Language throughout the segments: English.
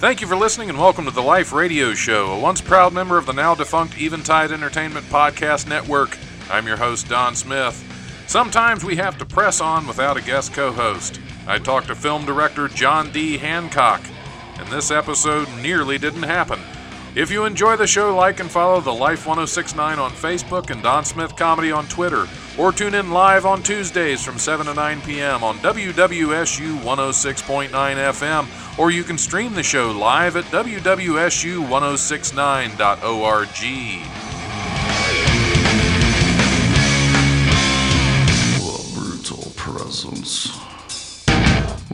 Thank you for listening and welcome to the Life Radio Show, a once proud member of the now defunct Eventide Entertainment Podcast Network. I'm your host, Don Smith. Sometimes we have to press on without a guest co host. I talked to film director John D. Hancock, and this episode nearly didn't happen. If you enjoy the show, like and follow the Life 1069 on Facebook and Don Smith Comedy on Twitter, or tune in live on Tuesdays from 7 to 9 p.m. on WWSU 106.9 FM, or you can stream the show live at WWSU1069.org. The brutal presence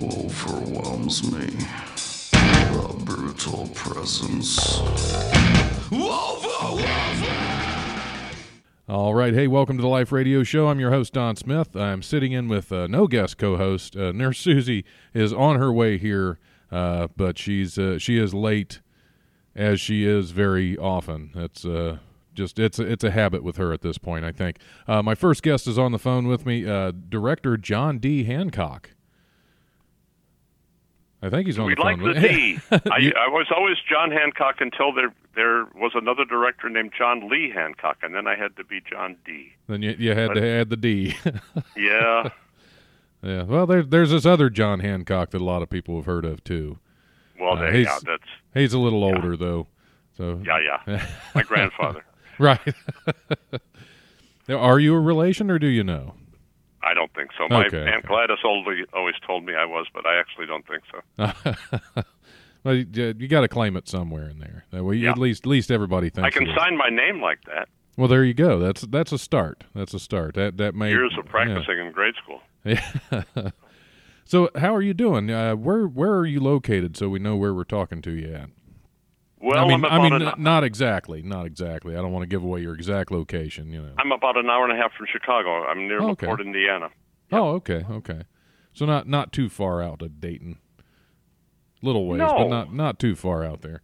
overwhelms me. Brutal presence. All right. Hey, welcome to the Life Radio Show. I'm your host, Don Smith. I'm sitting in with uh, no guest co host. Uh, Nurse Susie is on her way here, uh, but she's uh, she is late, as she is very often. It's uh, just it's a, it's a habit with her at this point, I think. Uh, my first guest is on the phone with me, uh, director John D. Hancock. I think he's on We the like phone. the with- D. I, I was always John Hancock until there there was another director named John Lee Hancock, and then I had to be John D. then you, you had to add the D. Yeah, yeah. Well, there's there's this other John Hancock that a lot of people have heard of too. well, Uh, he's- yeah, that's He's a little older though, so yeah, yeah. My grandfather. right. Now, Are you a relation or do you know? I don't think so. My Okay, Aunt okay. Gladys always always told me I was, but I actually don't think so. well, you, you got to claim it somewhere in there. That way, Yeah. at least at least everybody thinks. I can is. sign my name like that. Well, there you go. That's that's a start. That's a start. That that may Years of practicing in grade school. Yeah. so, how are you doing? Uh, where where are you located so we know where we're talking to you at? Well, I mean, I mean, an, not exactly, not exactly. I don't want to give away your exact location. You know. I'm about an hour and a half from Chicago. I'm near Oh, okay. LaPorte, Indiana. Oh, okay, okay. So not not too far out of Dayton. Little ways, but not not too far out there.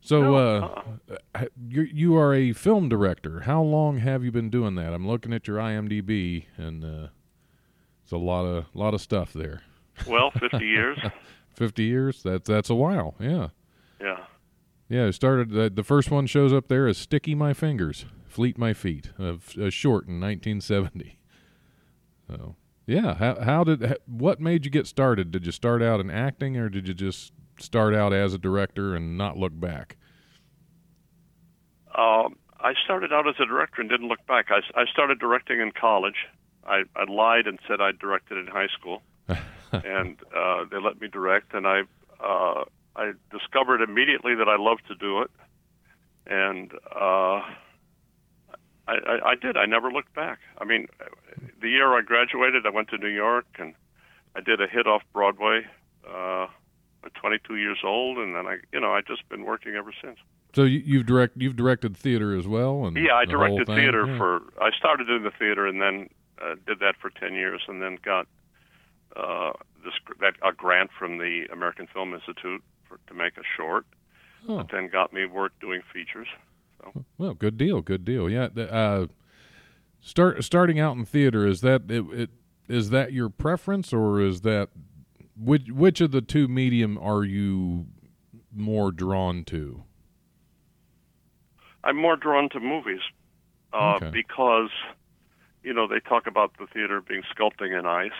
So No, uh, uh-uh. you you are a film director. How long have you been doing that? I'm looking at your IMDb, and uh, it's a lot of lot of stuff there. Well, 50 years. Fifty years. That's that's a while. Yeah, Yeah. Yeah. It started. Uh, the first one shows up there as "Sticky My Fingers, Fleet My Feet," a, a short in 1970. So yeah, how how did ha- what made you get started? Did you start out in acting, or did you just start out as a director and not look back? Um, I started out as a director and didn't look back. I, I started directing in college. I, I lied and said I directed in high school, and uh, they let me direct. And I uh, I discovered immediately that I loved to do it, and uh, I, I, I did. I never looked back. I mean, the year I graduated, I went to New York and I did a hit off Broadway. Uh, at 22 years old, and then I, you know, I just been working ever since. So you, you've direct you've directed theater as well, and Yeah, I directed theater Yeah. for. I started in the theater and then uh, did that for ten years, and then got uh, this that a grant from the American Film Institute for, to make a short. Oh. But then got me work doing features. Well, good deal, good deal. Yeah, uh, start starting out in theater is that it, it is that your preference, or is that which which of the two medium are you more drawn to? I'm more drawn to movies uh, Okay. because you know they talk about the theater being sculpting in ice,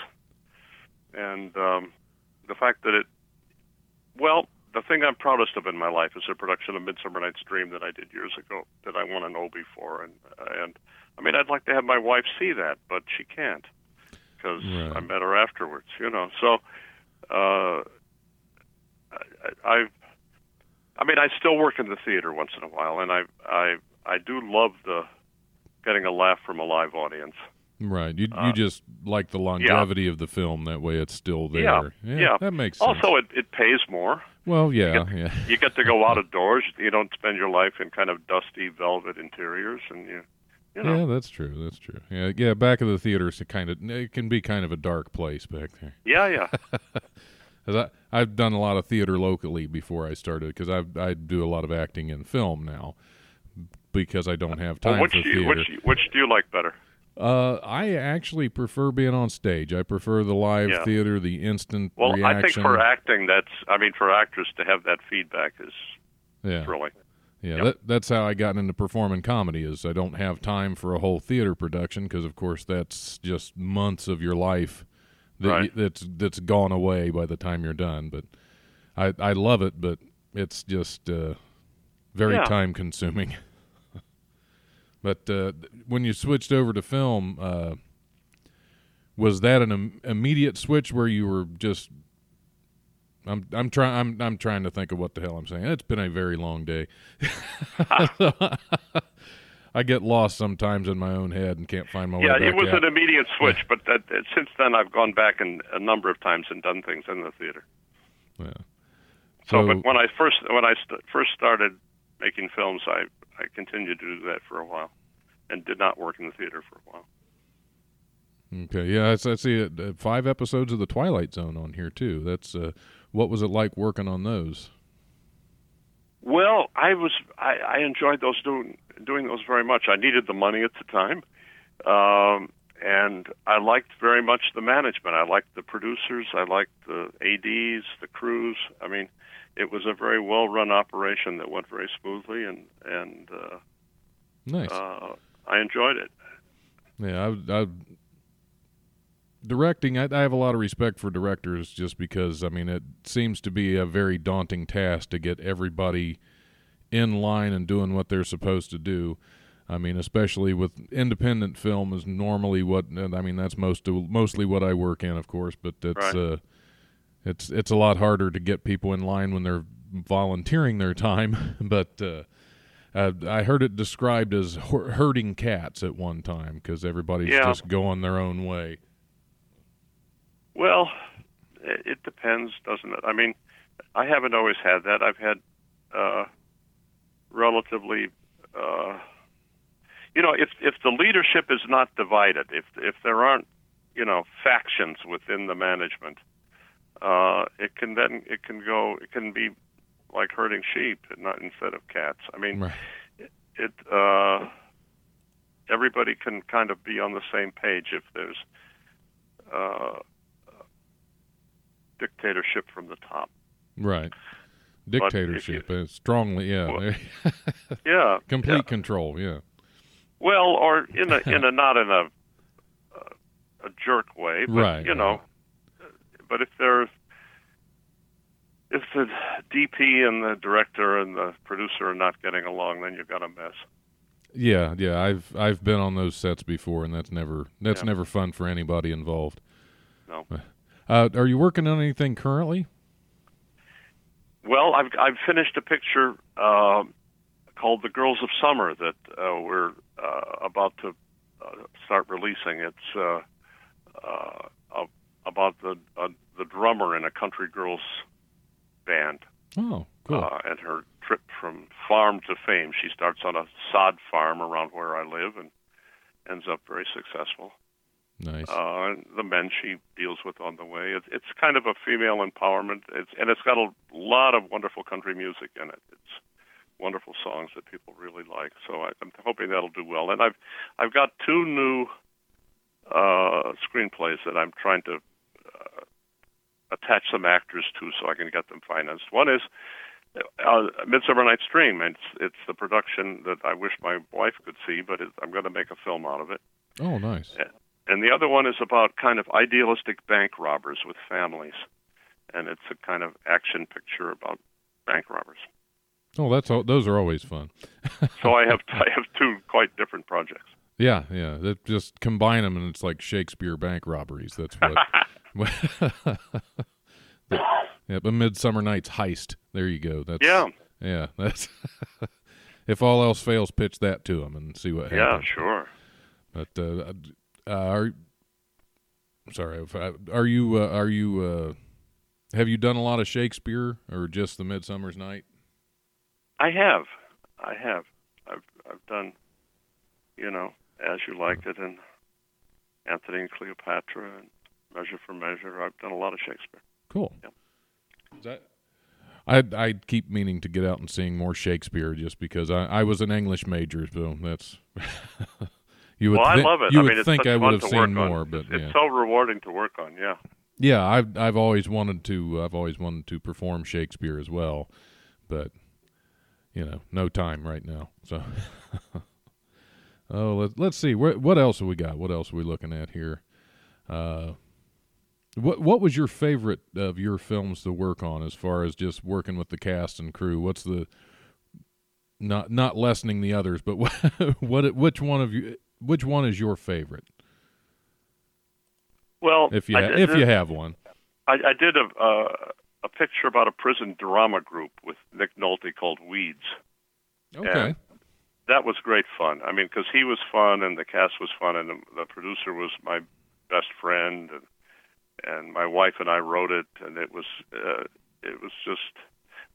and um, the fact that it. Well, the thing I'm proudest of in my life is a production of Midsummer Night's Dream that I did years ago that I won an Obie for, and and I mean I'd like to have my wife see that, but she can't because Right. I met her afterwards, you know. So. Uh, I, I've I mean, I still work in the theater once in a while, and I I I do love the getting a laugh from a live audience. Right. You you Uh, just like the longevity of the film. That way, it's still there. Yeah, yeah. that makes sense. Also, it, it pays more. Well, yeah, get- yeah. You get to go out of doors. You don't spend your life in kind of dusty velvet interiors, and you you know. Yeah, that's true. That's true. Yeah, yeah. Back of the theater it kind of it can be kind of a dark place back there. Yeah, yeah. 'Cause I I've done a lot of theater locally before I started because I I do a lot of acting in film now because I don't have time Well, which for you, theater. which which do you like better? Uh, I actually prefer being on stage. I prefer the live Yeah. theater, the instant Well, reaction. I think for acting, that's I mean, for actors to have that feedback is yeah, thrilling. yeah. Yep. That, that's how I got into performing comedy. Is I don't have time for a whole theater production because, of course, that's just months of your life that Right. y- that's that's gone away by the time you're done. But I I love it, but it's just uh, very Yeah. time consuming. but uh, when you switched over to film, uh, was that an Im- immediate switch where you were just? I'm I'm trying I'm I'm trying to think of what the hell I'm saying. It's been a very long day. I get lost sometimes in my own head and can't find my Yeah, way Yeah, it was out. an immediate switch, but that, since then I've gone back and a number of times and done things in the theater. Yeah. So, So- but when I first when I st- first started making films, I I continued to do that for a while, and did not work in the theater for a while. Okay, yeah, I, I see it. Uh, five episodes of the Twilight Zone on here too. That's uh, what was it like working on those? Well, I was I, I enjoyed those doing doing those very much. I needed the money at the time, um, and I liked very much the management. I liked the producers. I liked the ads, the crews. I mean, it was a very well run operation that went very smoothly, and and uh, Nice. uh, I enjoyed it. Yeah, I, I directing. I, I have a lot of respect for directors, just because I mean it seems to be a very daunting task to get everybody in line and doing what they're supposed to do. I mean, especially with independent film is normally what I mean. That's most mostly what I work in, of course, but it's Right. uh, it's it's a lot harder to get people in line when they're volunteering their time. but uh, uh, I heard it described as herding cats at one time because everybody's Yeah. just going their own way. Well, it, it depends, doesn't it? I mean, I haven't always had that. I've had uh, relatively, uh, you know, if if the leadership is not divided, if if there aren't, you know, factions within the management, uh, it can then it can go it can be like herding sheep, not instead of cats. I mean, Right. it uh, everybody can kind of be on the same page if there's uh, dictatorship from the top. Right. if you- Dictatorship. uh, strongly, yeah. Well, Yeah, Complete yeah. control, yeah. Well, or in a in a not in a a jerk way, but Right, you know. But if there's if the DP and the director and the producer are not getting along, then you've got a mess. Yeah, yeah. I've I've been on those sets before, and that's never that's Yeah. never fun for anybody involved. No. Uh, are you working on anything currently? Well, I've I've finished a picture uh, called "The Girls of Summer" that uh, we're uh, about to uh, start releasing. It's uh, uh, ab- about the uh, the drummer in a country girls band Oh, cool. uh, and her trip from farm to fame. She starts on a sod farm around where I live and ends up very successful. nice. Uh, and the men she deals with on the way. It's it's kind of a female empowerment. It's and it's got a lot of wonderful country music in it. It's wonderful songs that people really like. So I, I'm hoping that'll do well. And I've I've got two new uh, screenplays that I'm trying to attach some actors to so I can get them financed. One is uh, Midsummer Night's Dream. It's it's the production that I wish my wife could see, but it, I'm going to make a film out of it. oh, nice. And the other one is about kind of idealistic bank robbers with families. And it's a kind of action picture about bank robbers. Oh, that's all, those are always fun. So I have I have two quite different projects. Yeah, yeah. That just combine them, and it's like Shakespeare bank robberies. That's what. yeah, but Midsummer Night's Heist. There you go. That's Yeah, yeah. That's if all else fails, pitch that to them and see what happens. yeah, sure. But uh, uh, are sorry, if I- are you uh, are you uh, have you done a lot of Shakespeare or just the Midsummer's Night? I have, I have. I've I've done, you know, As You Liked It and Antony and Cleopatra and Measure for Measure. I've done a lot of Shakespeare. Cool. Is that? I I keep meaning to get out and sing more Shakespeare just because I, I was an English major, so that's You would well, thi- I love it. You I would mean, think I would have seen more, on. but it's, yeah, it's so rewarding to work on. Yeah. yeah. I've I've always wanted to. I've always wanted to perform Shakespeare as well, but you know, no time right now. So, oh, let, let's see. What what else have we got? What else are we looking at here? Uh, what what was your favorite of your films to work on, as far as just working with the cast and crew? What's the not not lessening the others, but what, what which one of you which one is your favorite, Well, if you ha- did- if you have one? I, I did a uh, a picture about a prison drama group with Nick Nolte called Weeds. Okay. That was great fun. I mean, because he was fun and the cast was fun, and the, the producer was my best friend, and and my wife and I wrote it, and it was uh, it was just,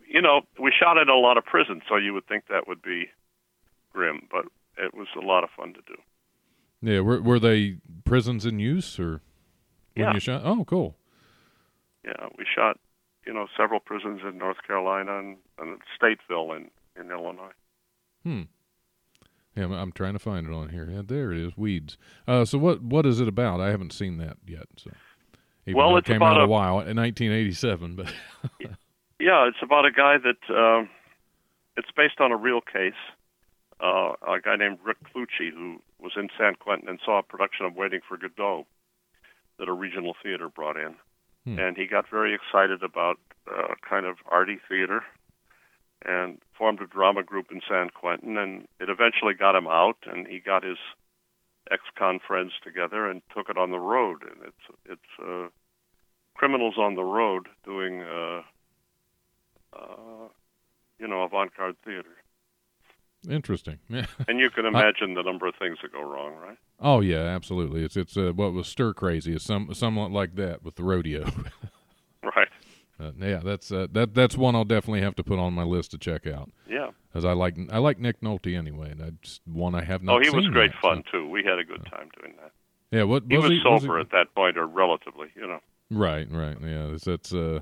you know, we shot in a lot of prisons, so you would think that would be grim, but it was a lot of fun to do. Yeah, were were they prisons in use or when Yeah. you shot? Oh, cool. Yeah, we shot, you know, several prisons in North Carolina and, and Stateville in in Illinois. Hmm. Yeah, I'm, I'm trying to find it on here. Yeah, there it is. Weeds. Uh, so what what is it about? I haven't seen that yet. So, even Well, it came about out a, a- while in 1987, but Yeah, it's about a guy that um, it's based on a real case. Uh, a guy named Rick Cluchey who was in San Quentin and saw a production of Waiting for Godot that a regional theater brought in, Hmm. and he got very excited about uh, kind of arty theater, and formed a drama group in San Quentin, and it eventually got him out, and he got his ex-con friends together and took it on the road, and it's it's uh, criminals on the road doing. Uh, uh, you know, avant-garde theater. interesting. Yeah. And you can imagine the number of things that go wrong, right? Oh yeah, absolutely. It's it's uh, what was stir crazy is some somewhat like that with the rodeo. Uh, yeah, that's uh, that that's one I'll definitely have to put on my list to check out. Yeah. As I like I like Nick Nolte anyway, and just one I have not. Oh, he was great yet, fun so- too. We had a good time doing that. Yeah, what He was, he, sober he- at that point, or relatively, you know. Right, right. Yeah, that's, that's uh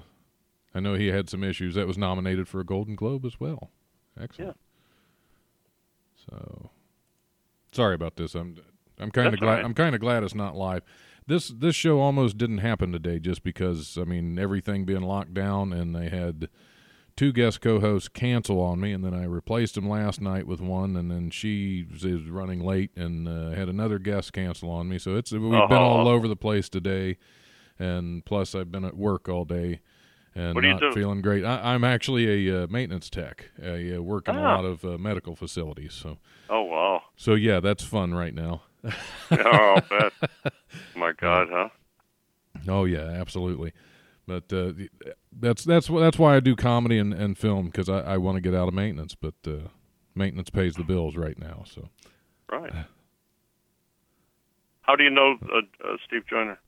I know he had some issues that was nominated for a Golden Globe as well. Excellent. So sorry about this. I'm I'm kind of glad right. I'm kind of glad it's not live. This this show almost didn't happen today just because I mean everything being locked down and they had two guest co-hosts cancel on me and then I replaced them last night with one and then she is running late and uh, had another guest cancel on me. So it's we've been all over the place today and plus I've been at work all day and What not do? feeling great. I, I'm actually a uh, maintenance tech. I uh, work in a Ah. lot of uh, medical facilities. So, Oh wow. so yeah, that's fun right now. oh, I'll bet. My God, huh? Oh yeah, absolutely. But uh, that's that's that's why I do comedy and, and film because I, I want to get out of maintenance. But uh, maintenance pays the bills right now. So Right. How do you know uh, uh, Steve Joyner?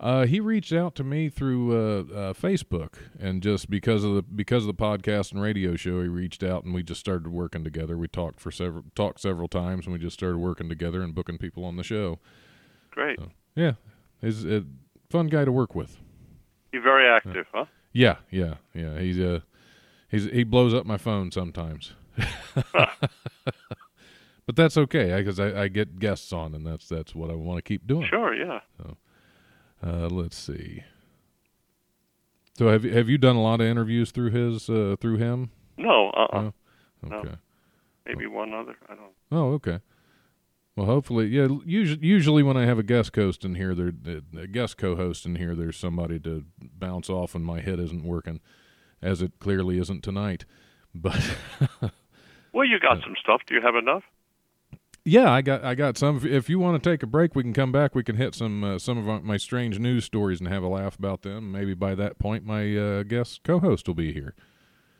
Uh, he reached out to me through uh, uh, Facebook, and just because of the because of the podcast and radio show, he reached out, and we just started working together. We talked for several talked several times, and we just started working together and booking people on the show. Great. Yeah, he's a fun guy to work with. You're very active, huh? Yeah, yeah, yeah. He's uh, he's he blows up my phone sometimes, but that's okay because I, I get guests on, and that's that's what I want to keep doing. Sure, yeah. Uh, let's see. So have you have you done a lot of interviews through his uh, through him? No, uh-uh. No? No. Okay. Maybe one other. I don't. Oh, okay. Well, hopefully, yeah. Usually, usually when I have a guest host in here, there a guest co-host in here, there's somebody to bounce off when my head isn't working, as it clearly isn't tonight. But Well, you got some stuff. Do you have enough? Yeah, I got I got some. If, you want to take a break, we can come back. We can hit some uh, some of my strange news stories and have a laugh about them. Maybe by that point, my uh, guest co-host will be here.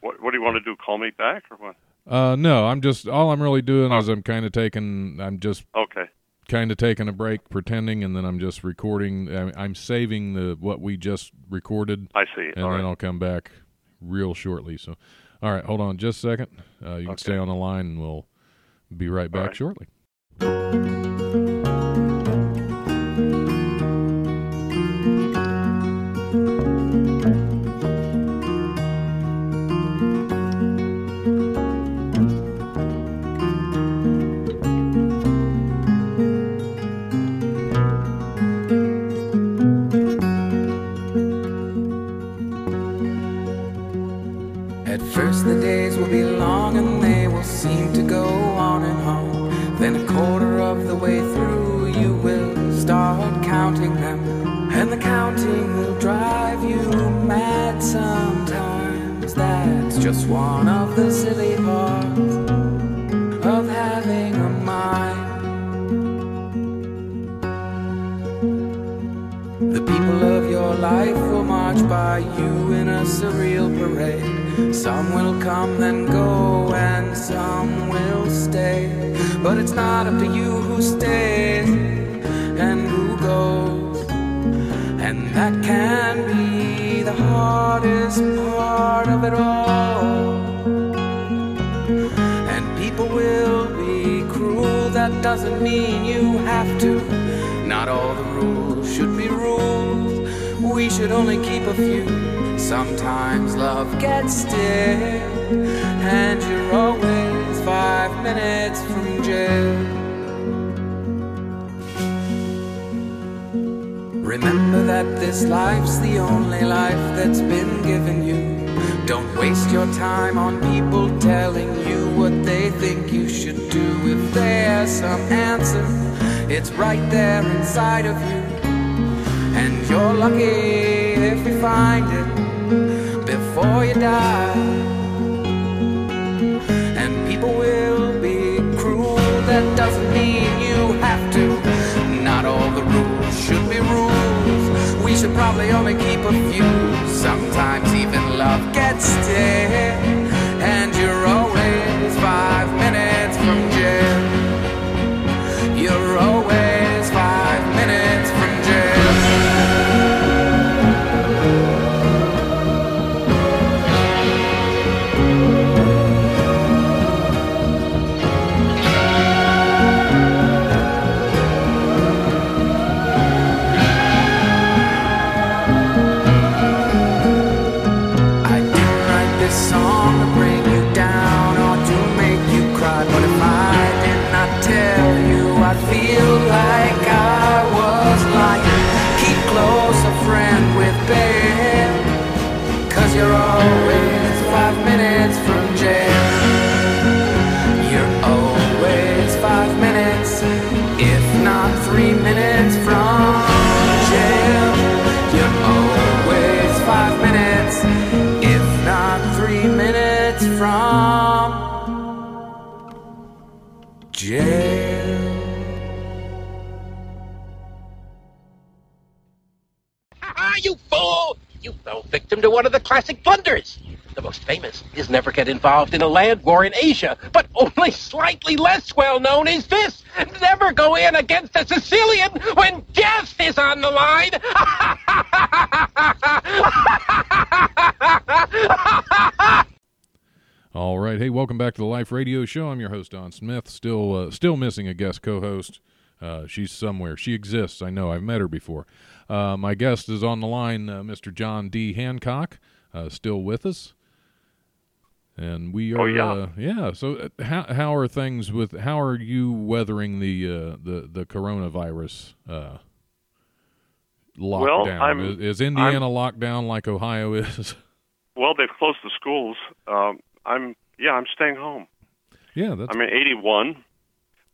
What, what do you want to do? Call me back or what? Uh, no, I'm just all I'm really doing is I'm kind of taking I'm just Okay. kind of taking a break, pretending, and then I'm just recording. I'm, I'm saving the what we just recorded, I see. and All then right. I'll come back real shortly. So, all right, hold on just a second. Uh, you can stay on the line, and we'll be right back right. shortly. Counting will drive you mad sometimes. That's just one of the silly parts of having a mind. The people of your life will march by you in a surreal parade. Some will come and go, and some will stay. But it's not up to you who stays and who goes. That can be the hardest part of it all. And people will be cruel, that doesn't mean you have to. Not all the rules should be rules, we should only keep a few. Sometimes love gets stiff, and you're always five minutes from jail. Remember that this life's the only life that's been given you. Don't waste your time on people telling you what they think you should do. If there's some answer, it's right there inside of you. And you're lucky if you find it before you die. Should probably only keep a few. Sometimes even love gets stiff, most famous is never get involved in a land war in Asia, but only slightly less well known is this. Never go in against a Sicilian when death is on the line. All right, hey, welcome back to the Life Radio Show. I'm your host Don Smith. Still, uh, still missing a guest co-host. Uh, she's somewhere. She exists. I know. I've met her before. Uh, my guest is on the line, uh, Mr. John D. Hancock, uh, still with us. And we are, Oh, yeah. uh, yeah. So, uh, how how are things with? How are you weathering the uh, the the coronavirus uh, lockdown? I'm- is, is Indiana locked down like Ohio is? Well, they've closed the schools. Um, I'm yeah, I'm staying home. yeah, that's I'm in 81,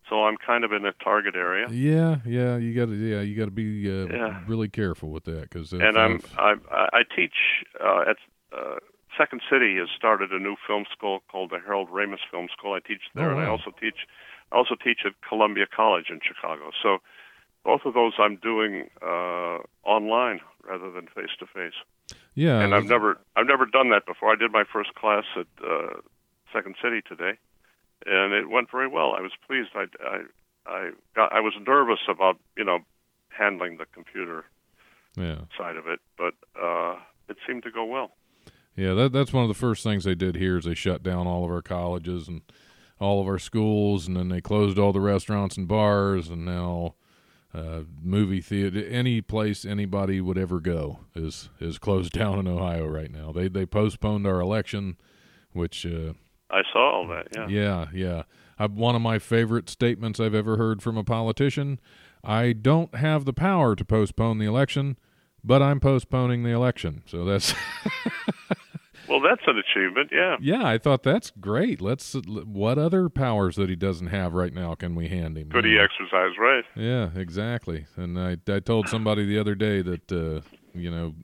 so I'm kind of in the target area. Yeah, yeah, you got to yeah, you got to be uh, Yeah. really careful with that because and I'm I, I I teach uh, at uh, Second City has started a new film school called the Harold Ramis Film School. I teach there, Oh, and I also teach I also teach at Columbia College in Chicago. So both of those I'm doing uh, online rather than face to face. yeah, And I've never I've never done that before. I did my first class at uh, Second City today, and it went very well. I was pleased. I I I got I was nervous about you know handling the computer yeah, side of it, but uh, it seemed to go well. Yeah. That that's one of the first things they did here is they shut down all of our colleges and all of our schools, and then they closed all the restaurants and bars, and now. Uh, movie theater, any place anybody would ever go is is closed down in Ohio right now. They they postponed our election, which uh, I saw all that. Yeah. Yeah, yeah. I, one of my favorite statements I've ever heard from a politician. I don't have the power to postpone the election, but I'm postponing the election. So that's Well, that's an achievement. Yeah. Yeah, I thought that's great. Let's. What other powers that he doesn't have right now can we hand him? Could he exercise right? Yeah, exactly. And I, I told somebody the other day that uh, you know,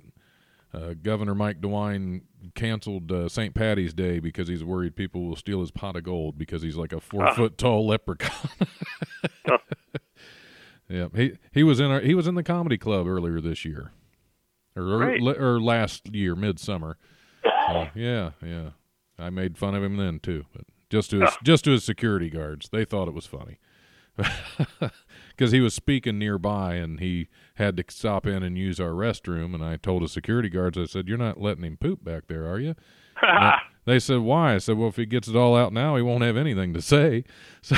uh, Governor Mike DeWine canceled uh, St. Patty's Day because he's worried people will steal his pot of gold because he's like a four Ah. foot tall leprechaun. yeah, he he was in our, he was in the comedy club earlier this year, or or, or last year midsummer. Yeah, yeah. I made fun of him then too, but just to his, just to his security guards, they thought it was funny because he was speaking nearby and he had to stop in and use our restroom. And I told his security guards, I said, "You're not letting him poop back there, are you?" They said, "Why?" I said, "Well, if he gets it all out now, he won't have anything to say." So,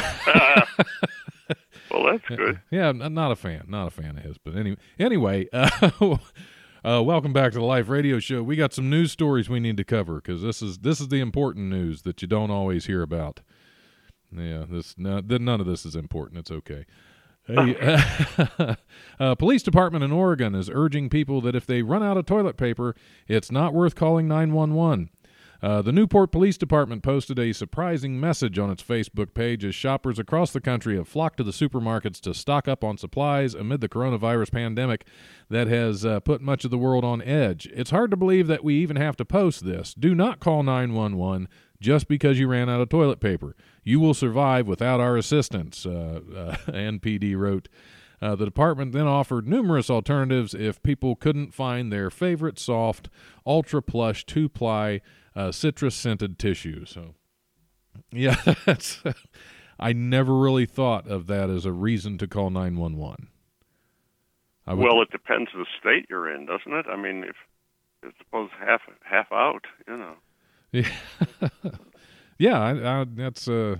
Well, that's good. yeah, I'm not a fan, not a fan of his. But anyway, anyway, uh, uh, welcome back to the Life Radio Show. We got some news stories we need to cover because this is this is the important news that you don't always hear about. Yeah, this no, none of this is important. It's okay. Hey, uh, police department in Oregon is urging people that if they run out of toilet paper, it's not worth calling 911. Uh, the Newport Police Department posted a surprising message on its Facebook page as shoppers across the country have flocked to the supermarkets to stock up on supplies amid the coronavirus pandemic that has uh, put much of the world on edge. It's hard to believe that we even have to post this. Do not call 911 just because you ran out of toilet paper. You will survive without our assistance, uh, uh, NPD wrote. Uh, the department then offered numerous alternatives if people couldn't find their favorite soft, ultra plush, two ply, uh, citrus scented tissue. So, yeah, that's. I never really thought of that as a reason to call 911. I would, Well, it depends on the state you're in, doesn't it? I mean, if it's suppose half half out, you know. yeah, I, I, that's. Uh,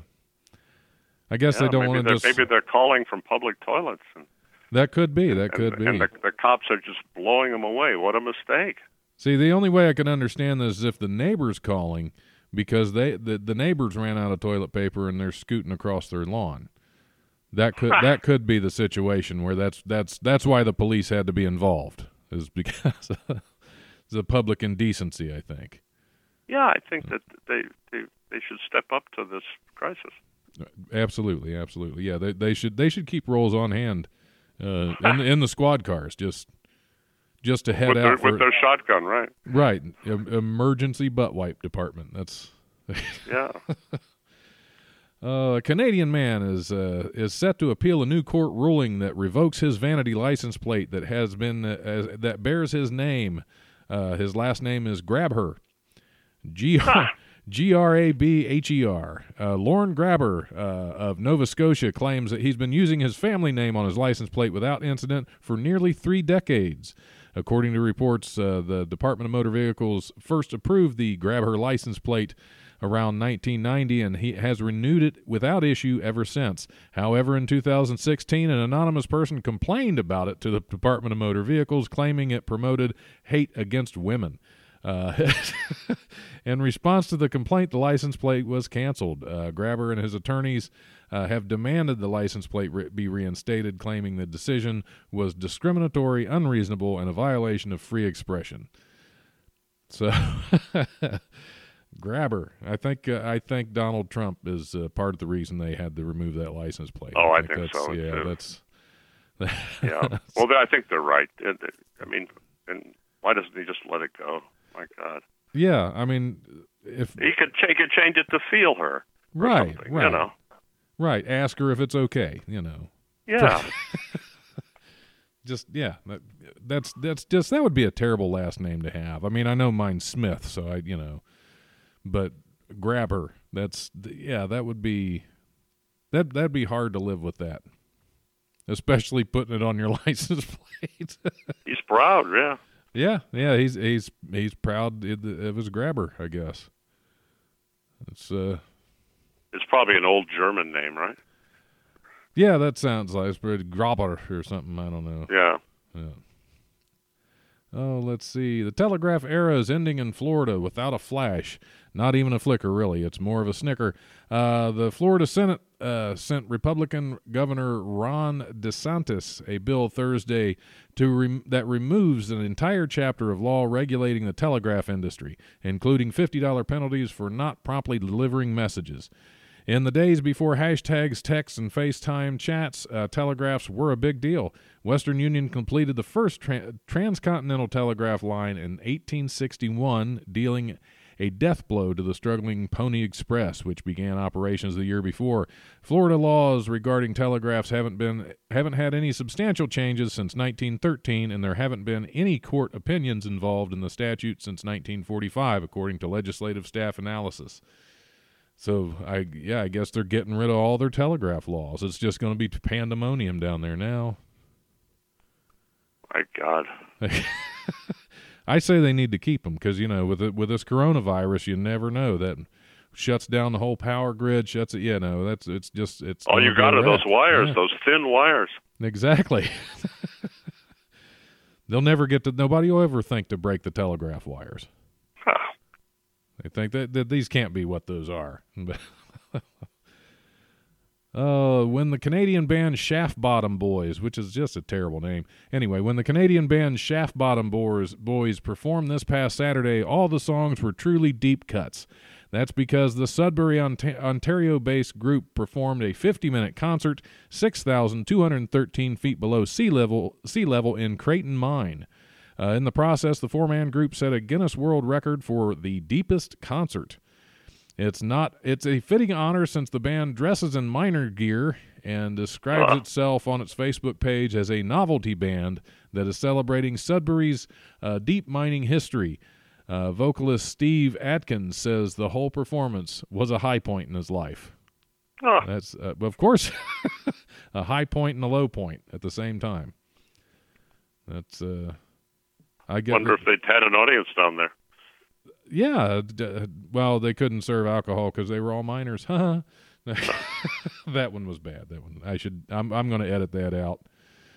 I guess Yeah, they don't want to just. maybe they're calling from public toilets, and, that could be. That and, could be. and the, the cops are just blowing them away. What a mistake! See, the only way I can understand this is if the neighbor's calling because they the, the neighbors ran out of toilet paper and they're scooting across their lawn. That could that could be the situation where that's that's that's why the police had to be involved is because of the public indecency. I think. Yeah, I think that they they they should step up to this crisis. Absolutely, absolutely. Yeah, they they should they should keep rolls on hand uh, in in the squad cars just just to head with out their, for with their shotgun, right? right em- emergency butt wipe department. That's Yeah. Uh, a Canadian man is uh, is set to appeal a new court ruling that revokes his vanity license plate that has been uh, as, that bears his name. Uh, his last name is Grabher, G G R A B H E R. Uh, Lorne Grabher uh, of Nova Scotia claims that he's been using his family name on his license plate without incident for nearly three decades. According to reports, uh, the Department of Motor Vehicles first approved the Grabher license plate around 1990 and he has renewed it without issue ever since. However, in 2016, an anonymous person complained about it to the Department of Motor Vehicles, claiming it promoted hate against women. Uh, in response to the complaint, the license plate was canceled. Uh, Grabher and his attorneys uh, have demanded the license plate re- be reinstated, claiming the decision was discriminatory, unreasonable, and a violation of free expression. So, Grabber, I think uh, I think Donald Trump is uh, part of the reason they had to remove that license plate. Oh, I think that's, so, Yeah, too. that's Yeah. well, I think they're right. I mean, and why doesn't he just let it go? My God, yeah. I mean, if he could he could change it to feel her. right, right, You know. Right. Ask her if it's okay. You know. Yeah. just yeah that, that's that's just that would be a terrible last name to have i mean i know mine's smith so i you know but grabber that's yeah that would be that that'd be hard to live with that especially putting it on your license plate He's proud. Yeah. yeah yeah he's he's he's proud of of his grabber i guess it's uh It's probably an old German name, right? yeah that sounds like it's pretty grabber or something i don't know Yeah. Oh, let's see. The telegraph era is ending in Florida without a flash. Not even a flicker, really. It's more of a snicker. Uh, the Florida Senate uh, sent Republican Governor Ron DeSantis a bill Thursday to rem- that removes an entire chapter of law regulating the telegraph industry, including $50 penalties for not promptly delivering messages. In the days before hashtags, texts, and FaceTime chats, uh, telegraphs were a big deal. Western Union completed the first tra- transcontinental telegraph line in 1861, dealing a death blow to the struggling Pony Express, which began operations the year before. Florida laws regarding telegraphs haven't been haven't had any substantial changes since 1913, and there haven't been any court opinions involved in the statute since 1945, according to legislative staff analysis. So I yeah, I guess they're getting rid of all their telegraph laws. It's just going to be pandemonium down there now. My God. I say they need to keep them because you know with it, with this coronavirus, you never know that shuts down the whole power grid. Shuts it. Yeah, no, that's it's just it's. All you got are those wires, Yeah, those thin wires. exactly. They'll never get to. Nobody will ever think to break the telegraph wires. They think that, that these can't be what those are. Uh, when the Canadian band Shaft Bottom Boys, which is just a terrible name. Anyway, when the Canadian band Shaft Bottom Boys, Boys performed this past Saturday, all the songs were truly deep cuts. That's because the Sudbury, Ontario based group performed a 50 minute concert 6,213 feet below sea level, sea level in Creighton Mine. Uh, in the process, the four man group set a Guinness World Record for the deepest concert. It's not. It's a fitting honor since the band dresses in miner gear and describes Ah. itself on its Facebook page as a novelty band that is celebrating Sudbury's uh, deep mining history. Uh, vocalist Steve Atkins says the whole performance was a high point in his life. Huh. That's, uh, of course, a high point and a low point at the same time. That's, uh, I get. Wonder if they'd had an audience down there. Yeah, d- well, they couldn't serve alcohol because they were all minors. Huh? that one was bad. That one. I should. I'm. I'm going to edit that out.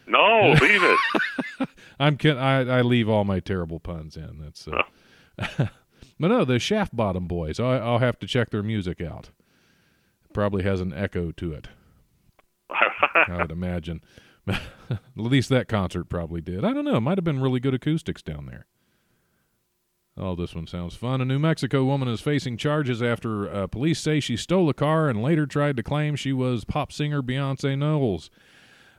No, leave it. I'm. Kid, I. I leave all my terrible puns in. That's. Uh, but no, the Shaft Bottom Boys. I, I'll have to check their music out. Probably has an echo to it. I would imagine. At least that concert probably did. I don't know. It might have been really good acoustics down there. Oh, this one sounds fun. A New Mexico woman is facing charges after uh, police say she stole a car and later tried to claim she was pop singer Beyonce Knowles.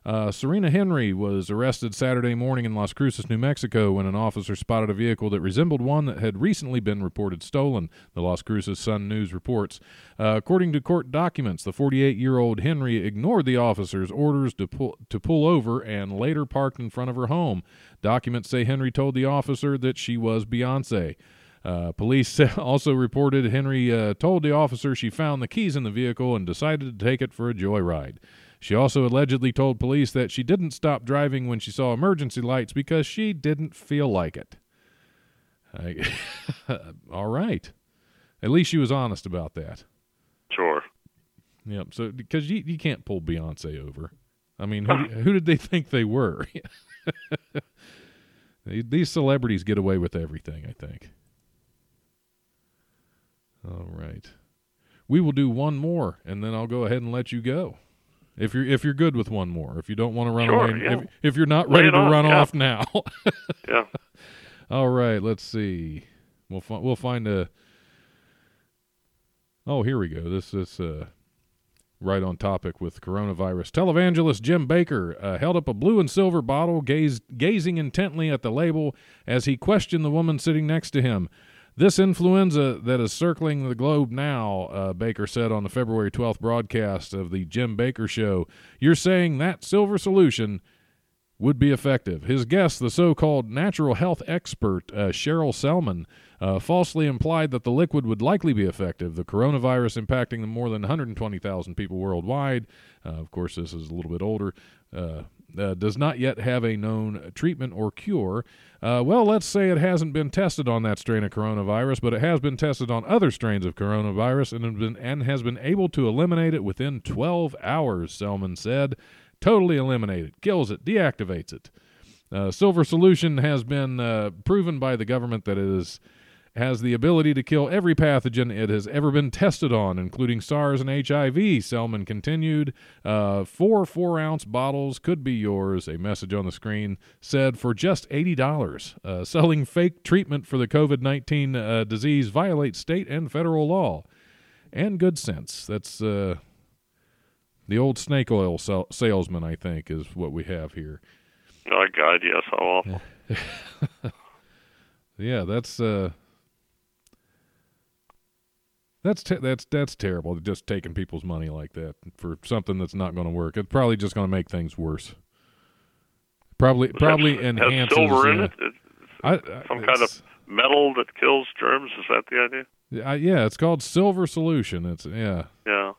Uh, Serena Henry was arrested Saturday morning in Las Cruces, New Mexico, when an officer spotted a vehicle that resembled one that had recently been reported stolen, the Las Cruces Sun News reports. Uh, according to court documents, the 48 year old Henry ignored the officer's orders to pull, to pull over and later parked in front of her home. Documents say Henry told the officer that she was Beyonce. Uh, police also reported Henry uh, told the officer she found the keys in the vehicle and decided to take it for a joyride. She also allegedly told police that she didn't stop driving when she saw emergency lights because she didn't feel like it. I, all right. At least she was honest about that. Sure. Yep. So because you, you can't pull Beyonce over. I mean, who, who did they think they were? These celebrities get away with everything, I think. All right. We will do one more, and then I'll go ahead and let you go. If you're if you're good with one more, if you don't want to run Sure, away, yeah. if, if you're not ready to run yeah. off now. Yeah. All right, let's see. We'll fi- we'll find a. Oh, here we go. This is uh, right on topic with coronavirus. Televangelist Jim Bakker uh, held up a blue and silver bottle, gazed, gazing intently at the label as he questioned the woman sitting next to him. This influenza that is circling the globe now, uh, Bakker said on the February 12th broadcast of the Jim Bakker Show. You're saying that silver solution would be effective. His guest, the so called natural health expert uh, Sherrill Sellman, uh, falsely implied that the liquid would likely be effective. The coronavirus impacting the more than 120,000 people worldwide, uh, of course, this is a little bit older, uh, does not yet have a known treatment or cure. Uh, well, let's say it hasn't been tested on that strain of coronavirus, but it has been tested on other strains of coronavirus and, have been, and has been able to eliminate it within 12 hours, Sellman said. Totally eliminate it, kills it, deactivates it. Uh, Silver Solution has been uh, proven by the government that it is has the ability to kill every pathogen it has ever been tested on, including SARS and HIV. Sellman continued. Uh, four four ounce bottles could be yours. A message on the screen said for just $80. Uh, selling fake treatment for the COVID 19 uh, disease violates state and federal law and good sense. That's uh, the old snake oil sal- salesman, I think, is what we have here. Oh God, yes, how awful. Yeah, that's uh, that's te- that's that's terrible. Just taking people's money like that for something that's not going to work. It's probably just going to make things worse. Probably probably Has- enhances. Has silver in uh, it. It's I, I, some kind of metal that kills germs. Is that the idea? I, yeah, it's called Silver Solution. It's yeah. Yeah.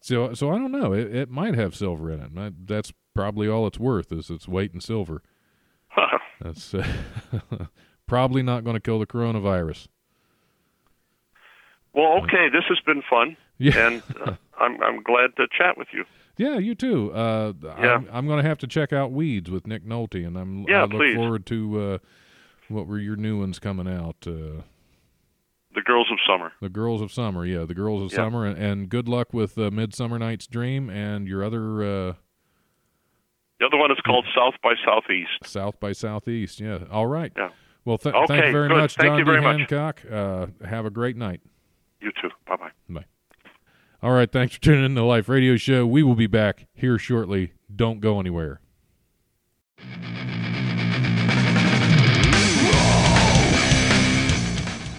So so I don't know. It, it might have silver in it. That's probably all it's worth is its weight in silver. That's uh, probably not going to kill the coronavirus. Well, okay. This has been fun, Yeah. and uh, I'm I'm glad to chat with you. Yeah, you too. Uh, Yeah. I'm, I'm going to have to check out Weeds with Nick Nolte, and I'm Yeah, I look please. forward to uh, what were your new ones coming out. Uh, The Girls of Summer. the Girls of Summer, yeah, the Girls of Yeah. Summer, and, and good luck with uh, Midsummer Night's Dream and your other uh, The other one is called South by Southeast. South by Southeast. Yeah, all right. Yeah. Well, th- thank you very good. much, Thank John D. very much. Hancock. Uh, have a great night. You too. Bye bye. Bye. All right, thanks for tuning in to the Life Radio Show. We will be back here shortly. Don't go anywhere.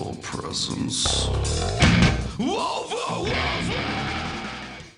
Brutal presence.